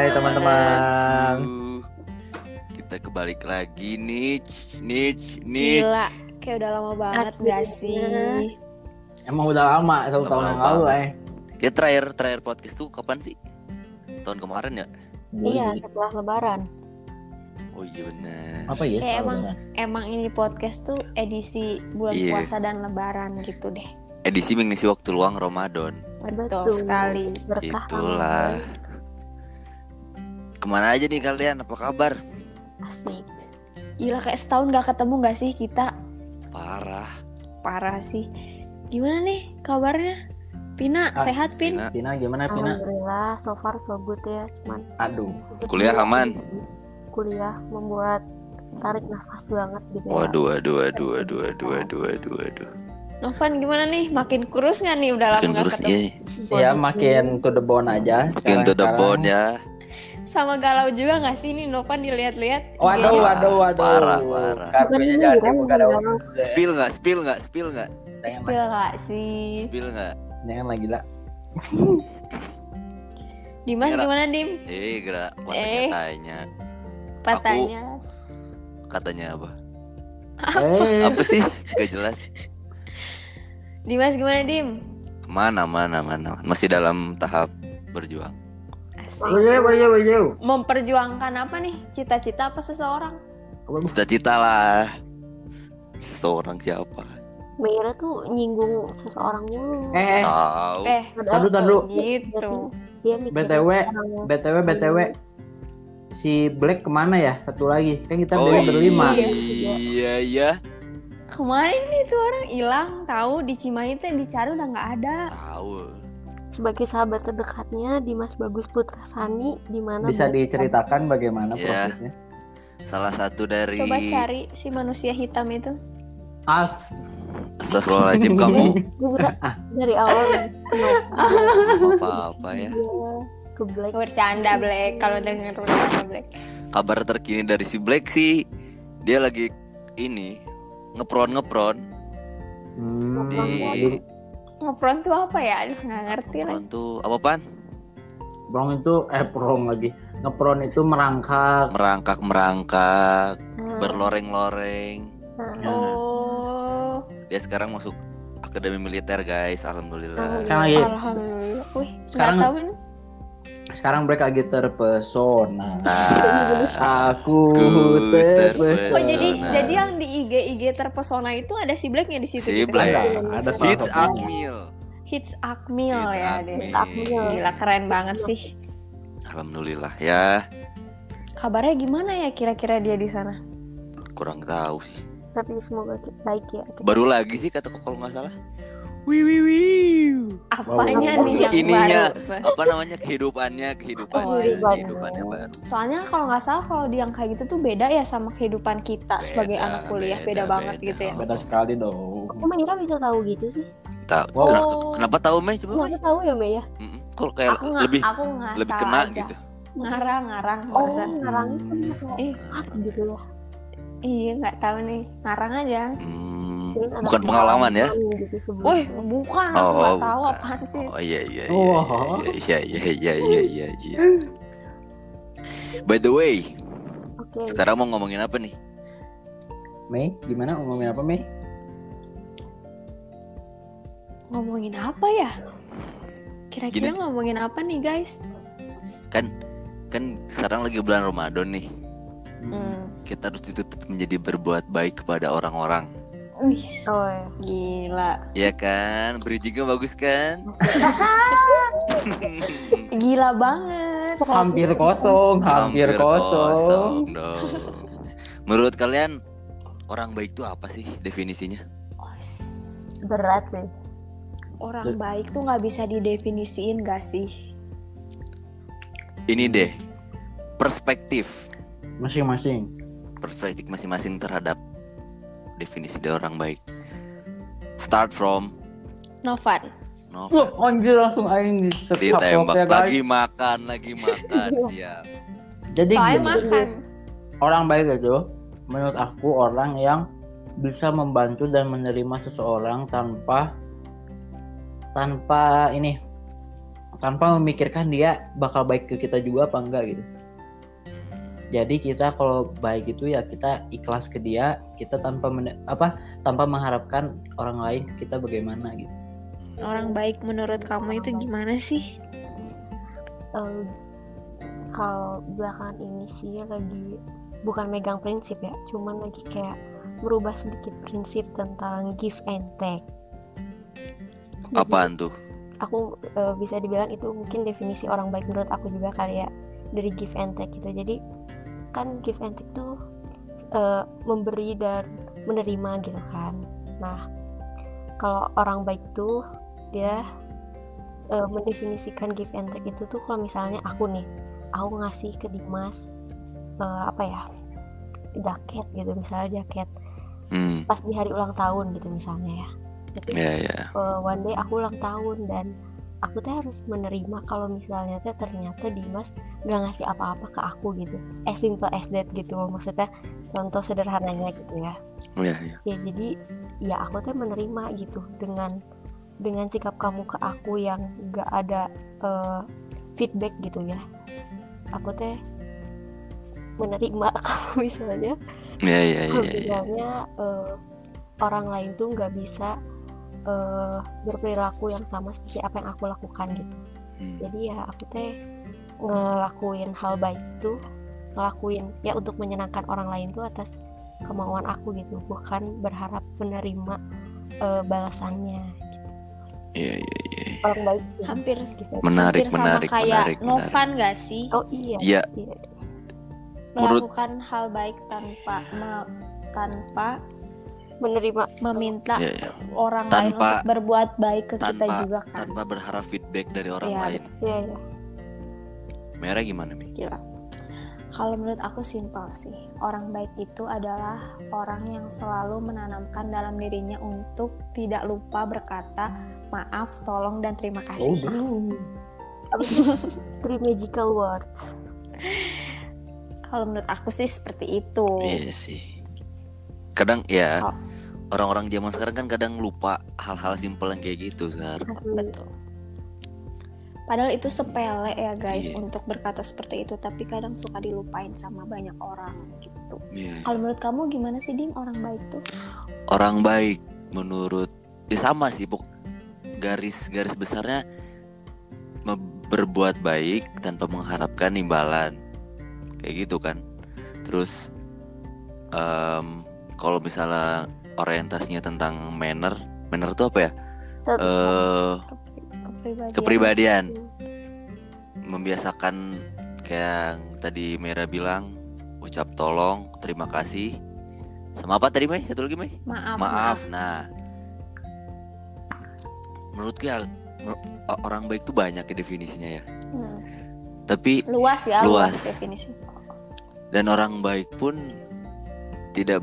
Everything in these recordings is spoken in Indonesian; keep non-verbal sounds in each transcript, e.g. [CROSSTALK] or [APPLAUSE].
Hai teman-teman. Aduh. Kita kebalik lagi Nich, Nich, Nich. Gila, kayak udah lama banget Akhirnya. gak sih? Emang udah lama, satu tahun yang lalu, banget. eh. Ya terakhir terakhir podcast tuh kapan sih? Tahun kemarin ya? Iya, setelah lebaran. Oh iya benar. Apa ya? Kayak emang lebaran? emang ini podcast tuh edisi bulan Iya. puasa dan lebaran gitu deh. Edisi mengisi waktu luang Ramadan. Betul sekali. Berkah Itulah. Ke mana aja nih kalian? Apa kabar? Asik. Gila kayak setahun gak ketemu gak sih kita? Parah. Parah sih. Gimana nih kabarnya? Pina, Ah, sehat Pin? Pina. Pina gimana Pina? Alhamdulillah, so far so good ya. Cuman Aduh. Kuliah aman? Kuliah membuat tarik nafas banget gitu ya. Waduh, waduh, waduh, waduh, waduh, waduh, waduh, waduh. Novan gimana nih? Makin kurus gak nih? Udah lama Makin gak kurus ketemu. iya. Ya makin to the bone aja. Makin to the bone ya. Sama galau juga gak sih nih Novan dilihat-lihat? Waduh, waduh, waduh. Parah, parah. Kartunya Bukan jangan ini, dibuka galau. Spill nggak? Spill nggak? Spill nggak? Jangan, Spill gak sih? Spill nggak? jangan lagi lah. Dimas gimana Dim? Eh, gerak. Eh. Tanya. Patanya. Katanya apa? Eh, Apa sih? Gak jelas. Dimas gimana Dim? Mana, mana, mana. Masih dalam tahap berjuang. Asik. Memperjuangkan apa nih? Cita-cita apa seseorang? Cita-cita lah. Seseorang siapa? Meira tuh nyinggung seseorang mulu. Eh, eh, Tahu. Eh, taduh. gitu. BTW, yang- BTW, BTW. Si Black ke mana ya? Satu lagi. Kan kita Oh beli berlima. iya, iya. Kemarin nih tuh orang hilang, tahu di Cimahi teh dicari udah nggak ada. Tahu. Sebagai sahabat terdekatnya Dimas Bagus Putra Sani di mana Bisa diceritakan bagaimana Iya. prosesnya? Salah satu dari Coba cari si manusia hitam itu. As. Astagfirullahaladzim [LAUGHS] kamu [LAUGHS] dari awal apa-apa ya. ke Black Bercanda Black kalau denger bercanda Black. Kabar terkini dari si Black sih dia lagi ini ngepron ngepron Hmm, di Ngepron tuh apa ya? Aduh nggak ngerti lah. ngepron tuh apa pan? Prong itu eh prong lagi. Ngepron itu merangkak. Merangkak merangkak, Nah, berloreng-loreng. Oh, Dia sekarang masuk akademi militer guys, alhamdulillah. Sekarang lagi alhamdulillah. Wih, Sekarang- tahu nih. Sekarang mereka lagi terpesona. [LAUGHS] Aku Ku terpesona. Oh jadi jadi yang di IG IG terpesona itu ada si Blacknya di situ. Si gitu Black. kan? Ada, Hits. Akmil. Hits Akmil Hits ya Akmil. Akmil. Gila keren banget sih. Alhamdulillah ya. Kabarnya gimana ya kira-kira dia di sana? Kurang tahu sih. tapi semoga baik ya kita. Baru lagi sih kataku kalau nggak salah. Wih wih wih. Apanya Wow. nih yang Ininya. baru? Apa namanya kehidupannya kehidupannya Oh, iya. kehidupannya baru. Soalnya kalau nggak salah kalau di yang kayak gitu tuh beda ya sama kehidupan kita sebagai Beda, anak kuliah beda, beda, banget beda. gitu ya. Beda sekali dong. Kok Meira bisa tahu gitu sih? Tahu. Wow. Kenapa, kenapa tahu Mei coba? Kenapa tahu ya Mei ya? Mm-mm. Kok kayak Aku lebih aku lebih kena aja. gitu. Ngarang ngarang Oh, barusan. ngarangnya kan Hmm. Eh. gitu loh. Iya nggak tahu nih ngarang aja. Hmm, Ada bukan pengalaman ya? gitu. Wih bukan aku Oh, nggak tahu bukan. apaan sih. Oh iya iya iya Oh. iya iya iya iya iya iya. By the way, Oke. sekarang mau ngomongin apa nih? Mei, gimana ngomongin apa Mei? Ngomongin apa ya? Kira-kira Gini. ngomongin apa nih guys? Kan kan sekarang lagi bulan Ramadan nih. Hmm. Kita harus dituntut menjadi berbuat baik kepada orang-orang. Wih, Oh ya. gila. Ya kan? Bridgingnya bagus kan? [LAUGHS] Gila banget. Hampir kosong, hampir, kosong. dong. Menurut kalian orang baik itu apa sih definisinya? Berat sih. Orang baik tuh nggak bisa didefinisiin gak sih? Ini deh perspektif Masing-masing. perspektif masing-masing terhadap definisi dari orang baik. Start from Novan. Novan. anjir langsung aing Ditembak ditembak ya lagi makan lagi makan [LAUGHS] siap. Jadi Soalnya makan. orang baik itu menurut aku orang yang bisa membantu dan menerima seseorang tanpa tanpa ini tanpa memikirkan dia bakal baik ke kita juga apa enggak gitu jadi kita kalau baik itu ya kita ikhlas ke dia kita tanpa men- apa tanpa mengharapkan orang lain ke kita bagaimana gitu Orang baik menurut kamu itu gimana sih? Eh, kalau belakangan ini sih lagi bukan megang prinsip ya cuman lagi kayak merubah sedikit prinsip tentang give and take Jadi, Apaan tuh? aku eh, bisa dibilang itu mungkin definisi orang baik menurut aku juga kali ya dari give and take gitu jadi kan give and take tuh eh, memberi dan menerima gitu kan. Nah kalau orang baik tuh dia eh, mendefinisikan give and take itu tuh kalau misalnya aku nih aku ngasih ke Dimas eh, apa ya jaket gitu misalnya jaket Hmm, pas di hari ulang tahun gitu misalnya ya. Ya ya. eh, one day aku ulang tahun dan aku tuh harus menerima kalau misalnya tuh ternyata Dimas gak ngasih apa-apa ke aku gitu as simple as that gitu maksudnya contoh sederhananya gitu ya Ya ya. ya jadi ya aku tuh menerima gitu dengan dengan sikap kamu ke aku yang gak ada eh, feedback gitu ya aku teh menerima [LAUGHS] kalau misalnya Ya ya ya kalau ya. misalnya eh, orang lain tuh nggak bisa eh, berperilaku yang sama seperti apa yang aku lakukan gitu Hmm. jadi ya aku teh ngelakuin hal baik tuh ngelakuin ya untuk menyenangkan orang lain tuh atas kemauan aku gitu bukan berharap menerima eh, balasannya Iya iya iya. orang baik sih. Hampir Gitu. Menarik hampir sama menarik kayak menarik menarik. Novan gak sih? oh iya Iya. iya. Menurut- Melakukan hal baik tanpa me- tanpa menerima meminta Iya iya. orang lain Tanpa- untuk berbuat baik ke kita tanpa- juga kan. Tanpa berharap feedback dari orang Iya, lain. iya iya Merah gimana Mi? Gila. Kalau menurut aku simpel sih. Orang baik itu adalah orang yang selalu menanamkan dalam dirinya untuk tidak lupa berkata maaf, tolong dan terima kasih. Sih? [LAUGHS] three magical word Kalau menurut aku sih seperti itu. Iya sih. Kadang ya Oh. Orang-orang zaman sekarang kan kadang lupa hal-hal simpel yang kayak gitu sekarang. Betul. Padahal itu sepele ya guys Iya. untuk berkata seperti itu, tapi kadang suka dilupain sama banyak orang gitu. Iya. Kalau menurut kamu gimana sih Dim orang baik tuh? Orang baik menurut ya sama sih pok garis-garis besarnya berbuat baik tanpa mengharapkan imbalan kayak gitu kan. Terus em, kalau misalnya orientasinya tentang manner, manner itu apa ya? Tet- Eh Kepribadian. kepribadian membiasakan kayak yang tadi Mera bilang ucap tolong terima kasih sama apa tadi Mei satu lagi Mei Maaf, maaf nah menurutku ya mer- o- orang baik tuh banyak ya definisinya ya Hmm. tapi Luas ya, luas, Luas. definisi. dan orang baik pun tidak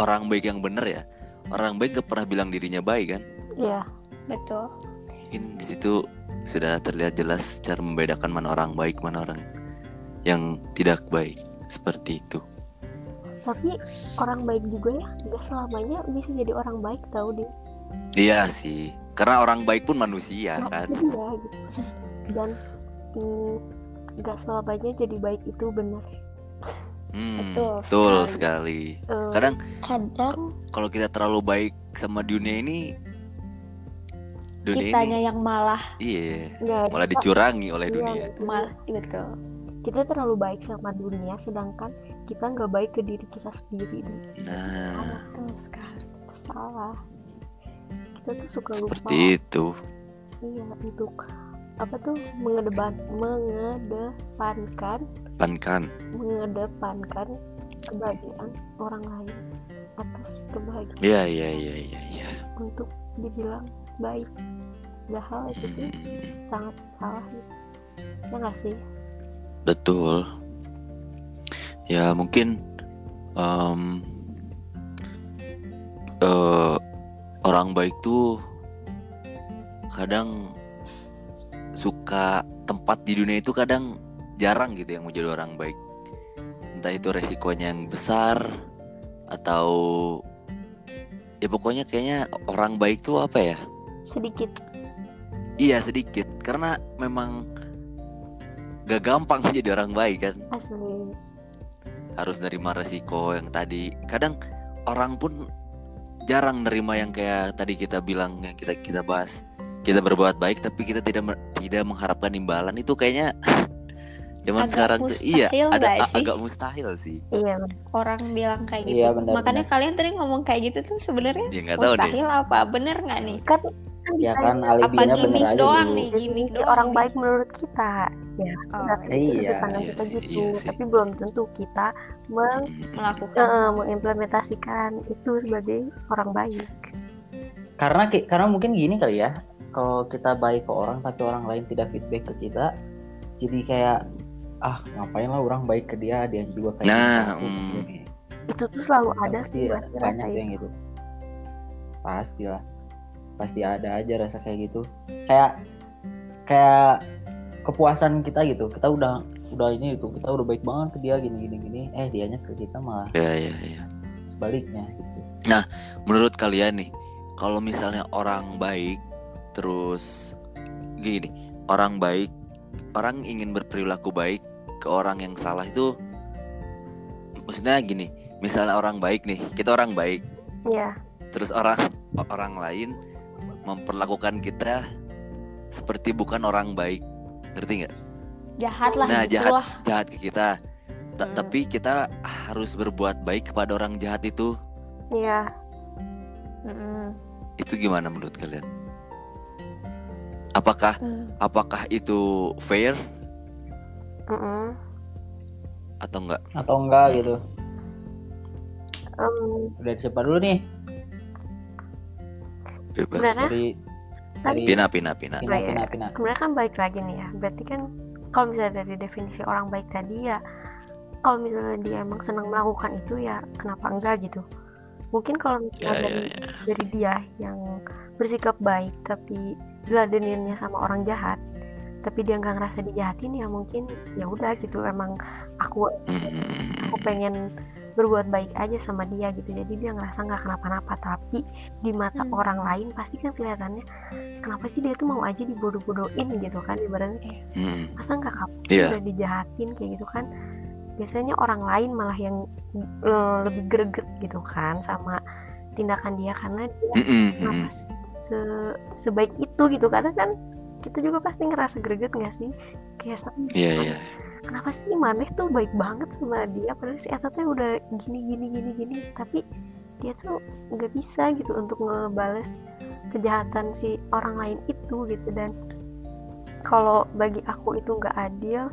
orang baik yang benar ya. Orang baik gak pernah bilang dirinya baik kan? Iya Betul. mungkin di situ sudah terlihat jelas cara membedakan mana orang baik mana orang yang tidak baik. Seperti itu. Tapi orang baik juga ya nggak selamanya bisa jadi orang baik tau deh. Iya sih. Karena orang baik pun manusia Nah, kan? dia gitu. Dan mm, nggak selamanya jadi baik itu benar Hmm, Betul betul sekali. sekali Eh, kadang Kadang kalau kita terlalu baik sama dunia ini dunia kitanya ini yang malah iya nggak malah dicurangi oleh iya, dunia betul. malah betul. kita terlalu baik sama dunia sedangkan kita nggak baik ke diri kita sendiri nah Betul sekali. Itu salah kita tuh suka lupa seperti itu iya untuk apa tuh? Mengedepan mengedepankan. Pankan. Mengedepankan kebahagiaan orang lain atas kebahagiaan. Iya iya iya iya iya. Untuk dibilang baik. Padahal itu tuh Hmm, sangat salah gitu. ya nggak sih? Betul. Ya mungkin em, eh, orang baik tuh kadang suka tempat di dunia itu kadang jarang gitu yang mau jadi orang baik. Entah itu resikonya yang besar atau ya pokoknya kayaknya orang baik tuh apa ya? Sedikit. Iya sedikit. Karena memang gak gampang [LAUGHS] jadi orang baik kan. Asli. Harus nerima resiko yang tadi. Kadang orang pun jarang nerima yang kayak tadi kita bilang yang kita kita bahas. Kita berbuat baik tapi kita tidak tidak mengharapkan imbalan itu kayaknya [LAUGHS] zaman Agak sekarang tuh iya mustahil ada sih? agak mustahil sih. Iya orang bilang kayak gitu. Iya, benar, makanya benar. kalian tadi ngomong kayak gitu tuh sebenarnya ya nggak tahu deh. mustahil apa? Bener nggak nih? Kan kan ya kan apa alibinya bener gimmick aja doang dulu nih? Gimmick doang orang nih. baik menurut kita. Ya Oh, berarti iya. Iya kita sih, gitu. iya tapi belum tentu kita meng Mm-mm. melakukan. Eh, mengimplementasikan itu sebagai orang baik. Karena karena mungkin gini kali ya kalau kita baik ke orang tapi orang lain tidak feedback ke kita jadi kayak ah ngapain lah orang baik ke dia dia juga kayak Nah, gitu, mm. gini. itu tuh selalu Kan ada pasti sih ya, pasti banyak yang gitu. pasti lah. Pasti ada aja rasa kayak gitu. Kayak kayak kepuasan kita gitu. Kita udah udah ini itu kita udah baik banget ke dia gini gini gini. Eh dianya ke kita malah ya ya ya. sebaliknya gitu menurut kalian nih kalau misalnya orang baik terus gini orang baik orang ingin berperilaku baik ke orang yang salah itu maksudnya gini misalnya orang baik nih kita orang baik Iya, terus orang orang lain memperlakukan kita seperti bukan orang baik ngerti nggak jahat lah Nah, gitu jahat. lah jahat ke kita Ta- Hmm. tapi kita harus berbuat baik kepada orang jahat itu iya. Mm-mm. itu gimana menurut kalian apakah Hmm. apakah itu fair? Mm-mm. atau enggak? Atau enggak gitu? Em, udah siapa dulu nih? Bebas. Sebenarnya dari dari pina pina pina. Pina pina pina. Sebenarnya kan balik lagi nih ya. Berarti kan kalau misalnya dari definisi orang baik tadi ya kalau misalnya dia emang senang melakukan itu ya kenapa enggak gitu? Mungkin kalau ya misalnya ya dari ya. dari dia yang bersikap baik tapi diladeninnya sama orang jahat tapi dia nggak ngerasa dijahatin ya mungkin ya udah gitu emang aku aku pengen berbuat baik aja sama dia gitu jadi dia ngerasa nggak kenapa-napa tapi di mata Hmm. orang lain pasti kan kelihatannya kenapa sih dia tuh mau aja dibodoh-bodohin gitu kan ibaratnya hmm, masa nggak kapok Iya. udah dijahatin kayak gitu kan biasanya orang lain malah yang eh, lebih greget gitu kan sama tindakan dia karena dia kenapa hmm. se- sebaik itu gitu karena kan kita juga pasti ngerasa greget nggak sih? Kayak sama Iya, iya. kenapa sih Maneh tuh baik banget sama dia? Padahal si Eta tuh udah gini gini gini gini. Tapi dia tuh nggak bisa gitu untuk ngebales kejahatan si orang lain itu gitu. Dan kalau bagi aku itu nggak adil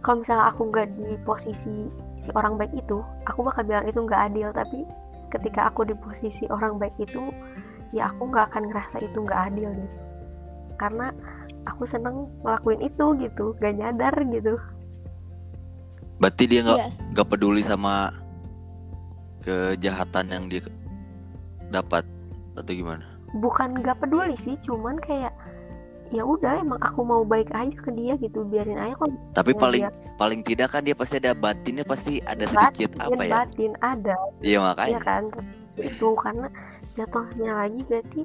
kalau misalnya aku nggak di posisi si orang baik itu aku bakal bilang itu nggak adil. Tapi ketika aku di posisi orang baik itu ya aku nggak akan ngerasa itu nggak adil gitu karena aku seneng ngelakuin itu gitu gak nyadar gitu. Berarti dia nggak Iya, nggak peduli sama kejahatan yang dia dapat atau gimana? Bukan gak peduli sih cuman kayak ya udah emang aku mau baik aja ke dia gitu biarin aja kok. Tapi paling dia paling tidak kan dia pasti ada batinnya pasti ada sedikit batin, apa ya? batin ada. Iya ya makanya kan? Itu karena jatuhnya lagi berarti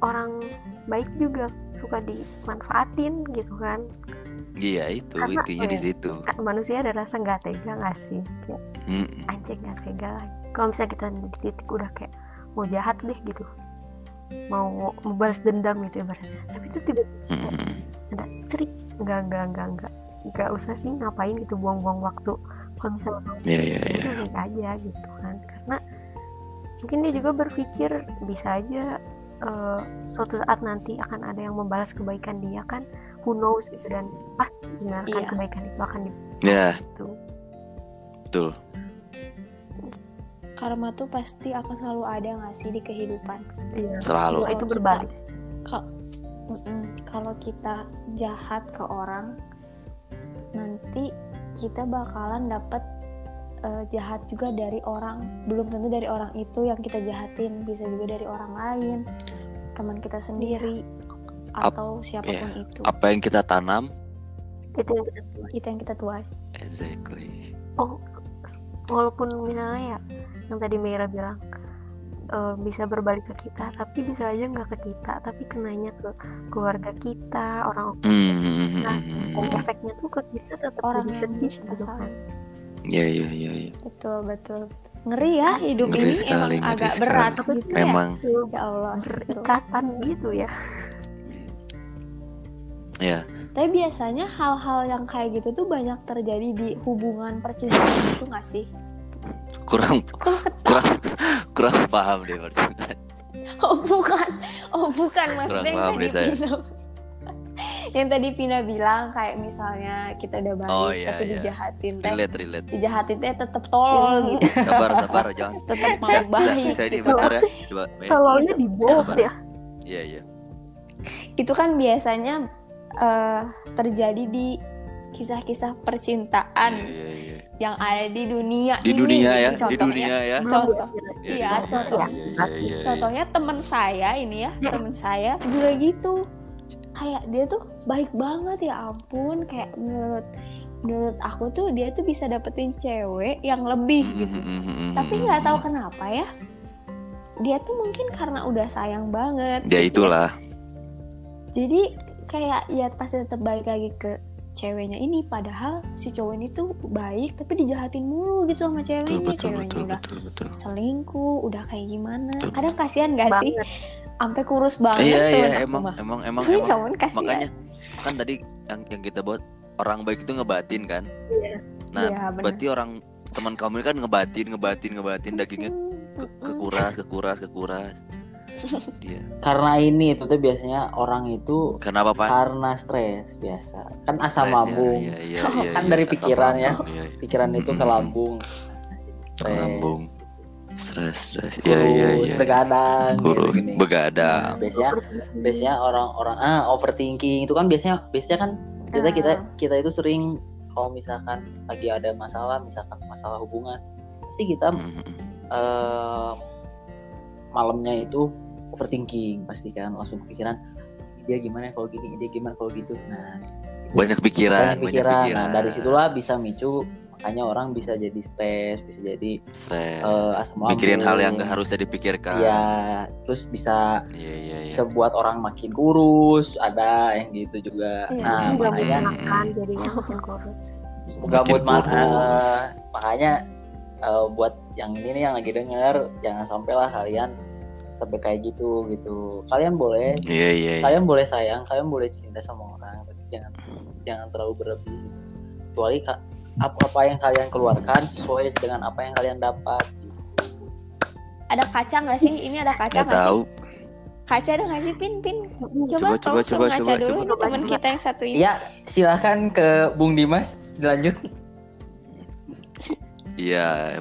orang baik juga suka dimanfaatin gitu kan. Iya itu Karena, intinya di eh, situ. Kan manusia ada rasa nggak tega nggak sih? Kayak Mm-mm. anjing nggak tega lagi kalau misalnya kita di titik udah kayak mau jahat deh gitu. Mau membalas dendam gitu ibaratnya. Tapi itu tiba Mm-mm. ada cerik. Nggak nggak nggak nggak nggak usah sih ngapain gitu buang-buang waktu. Kalau misalnya iya. itu baik aja gitu kan mungkin dia juga berpikir bisa aja eh, suatu saat nanti akan ada yang membalas kebaikan dia kan who knows gitu dan pasti benar kan Iya. kebaikan itu akan Ya dibantu betul. karma tuh pasti akan selalu ada nggak sih di kehidupan iya Selalu. Semua itu berbalik Ka- Mm-mm. kalau kita jahat ke orang nanti kita bakalan dapet eh, jahat juga dari orang. Belum tentu dari orang itu yang kita jahatin. Bisa juga dari orang lain. Teman kita sendiri. Ap- atau siapa pun itu. Apa yang kita tanam? itu yang kita tuai. itu yang kita tuai. Exactly. oh walaupun misalnya ya yang tadi Meira bilang eh, bisa berbalik ke kita tapi bisa aja nggak ke kita tapi kenanya ke keluarga kita orang Hmm, hmm, Nah, efeknya tuh ke kita tetap Orang sedih gitu kan Iya iya iya. iya. betul betul ngeri ya hidup Ngeri ini sekali, emang ngeri agak sekali. berat gitu ya Memang ya Allah berikatan gitu ya ya. tapi biasanya hal-hal yang kayak gitu tuh banyak terjadi di hubungan percintaan itu nggak sih Kurang kurang kurang paham deh maksudnya. oh bukan oh bukan maksudnya yang paham deh saya. Yang tadi Pina bilang kayak misalnya kita udah baik Oh, iya, tapi iya. dijahatin teh Relate relate. dijahatin teh tetep tolol gitu Sabar sabar jangan. [LAUGHS] tetep mau Bisa, bisa, baik bisa ini gitu. bentar ya. Coba. Mei. tololnya di Sabar. ya Iya iya. itu kan biasanya eh, terjadi di kisah-kisah percintaan Iya iya iya. yang ada di dunia Di ini dunia ya, di contohnya. dunia ya. Contoh. Iya, Iya, dunia. contoh. Iya, iya, iya, iya. Contohnya teman saya ini ya, teman saya juga gitu. Kayak dia tuh baik banget ya ampun, kayak menurut menurut aku tuh dia tuh bisa dapetin cewek yang lebih Hmm, gitu. hmm, hmm, hmm, Tapi nggak tahu kenapa ya. Dia tuh mungkin karena udah sayang banget. Ya itulah. Jadi kayak ya pasti tetap balik lagi ke ceweknya ini padahal si cowok ini tuh baik tapi dijahatin mulu gitu sama Betul ceweknya betul ceweknya betul udah betul betul. selingkuh udah kayak gimana Betul. kadang kasihan gak sih banget sampai kurus banget Iya tuh iya anak emang emang emang [LAUGHS] Ya emang ampun, kasihan. makanya kan tadi yang yang kita buat orang baik itu ngebatin kan. Iya. Nah, Iya, bener. berarti orang teman kamu ini kan ngebatin, ngebatin, ngebatin dagingnya ke- kekuras, kekuras, kekuras. Dia. [LAUGHS] Karena ini itu tuh biasanya orang itu Kenapa Pak? karena stres biasa. Kan asam ya, lambung. iya, iya, iya, [LAUGHS] Kan iya, dari asam pikiran ya. iya, iya. Pikiran itu ke lambung. Ke lambung. Stres, stres. Iya, iya, iya. begadang, Kurus, gini-gini. Nah, begadang. biasanya biasanya orang-orang ah overthinking itu kan biasanya biasanya kan kita Ah. kita kita itu sering kalau misalkan lagi ada masalah misalkan masalah hubungan pasti kita Mm, mm, mm. eh, malamnya itu overthinking pasti kan langsung kepikiran dia gimana kalau gini dia gimana kalau gitu nah Banyak pikiran, banyak banyak pikiran pikiran. nah dari situlah bisa micu makanya orang bisa jadi stres bisa jadi Stres. eh, asam lambung Mikirin hal yang gak harusnya dipikirkan. Iya, terus bisa Iya, iya, iya. bisa buat orang makin kurus ada yang gitu juga Iya, nah nggak makanya makan jadinya [LAUGHS] makin kurus nggak Makin mood ma- kurus. eh, makanya eh, buat yang ini nih yang lagi denger jangan sampailah kalian sampai kayak gitu gitu kalian boleh Iya, iya, iya. kalian boleh sayang kalian boleh cinta sama orang tapi jangan jangan terlalu berlebih kecuali ka- apa apa yang kalian keluarkan sesuai dengan apa yang kalian dapat ada kaca nggak sih ini ada kaca Nggak sih tahu. kaca ada nggak sih pin pin coba Coba, coba, langsung coba, ngaca coba, dulu coba. teman kita yang satu ini Iya, silahkan ke Bung Dimas dilanjut. Iya.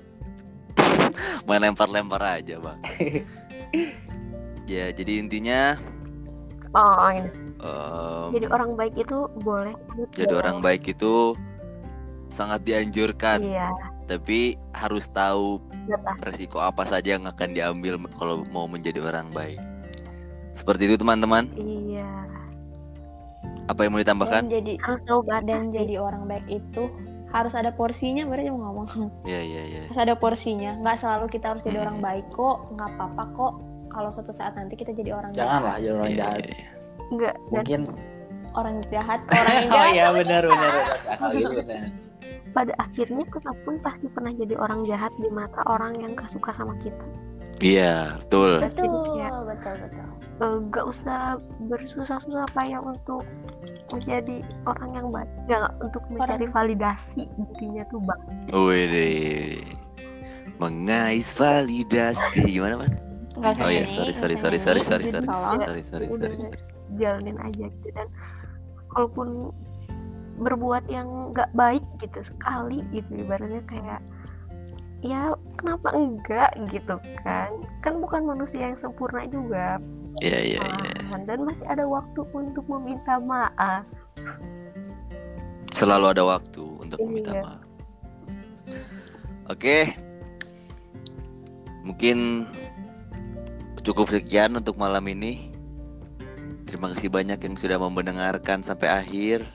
[LAUGHS] Main lempar-lempar aja, Bang. [LAUGHS] ya, jadi intinya oh ini em, jadi orang baik itu boleh jadi orang baik itu sangat dianjurkan, iya tapi harus tahu betul. resiko apa saja yang akan diambil kalau mau menjadi orang baik. Seperti itu, teman-teman. iya Apa yang mau ditambahkan? dan jadi harus tahu batas dan jadi orang baik itu harus ada porsinya berarti mau ngomong Iya, iya, iya. harus ada porsinya nggak selalu kita harus jadi Hmm. orang baik kok nggak apa-apa kok kalau suatu saat nanti kita jadi orang Janganlah jadi orang Iya, jahat. iya, iya. enggak dan Mungkin orang jahat ke [LAUGHS] orang yang Oh jahat iya sama benar benar benar. Akal gitu benar. pada akhirnya kita pun pasti pernah jadi orang jahat di mata orang yang gak suka sama kita Iya, betul. betul Iya. betul betul Eh, gak usah bersusah-susah payah untuk menjadi orang yang baik gak untuk mencari validasi dirinya tuh bang Wih, mengais validasi gimana, Bang? Nggak usah Oh iya, sorry, nggak sorry, sorry, sorry, sorry, sorry. Sorry, sorry, sorry, sorry. jalanin aja gitu dan kalaupun berbuat yang gak baik gitu sekali gitu ibaratnya kayak ya kenapa enggak gitu kan kan bukan manusia yang sempurna juga Iya, iya, iya. dan masih ada waktu untuk meminta maaf Selalu ada waktu untuk meminta Iya. maaf. Oke. Mungkin cukup sekian untuk malam ini. Terima kasih banyak yang sudah mendengarkan sampai akhir.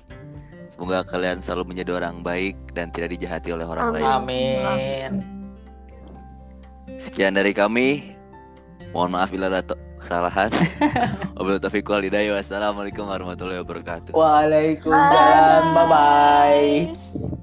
Semoga kalian selalu menjadi orang baik dan tidak dijahati oleh orang Amin. lain. Amin. Sekian dari kami. Mohon maaf bila ada kesalahan. [LAUGHS] Wabillahi taufiq wal hidayah. Wassalamualaikum warahmatullahi wabarakatuh. Waalaikumsalam. Bye bye.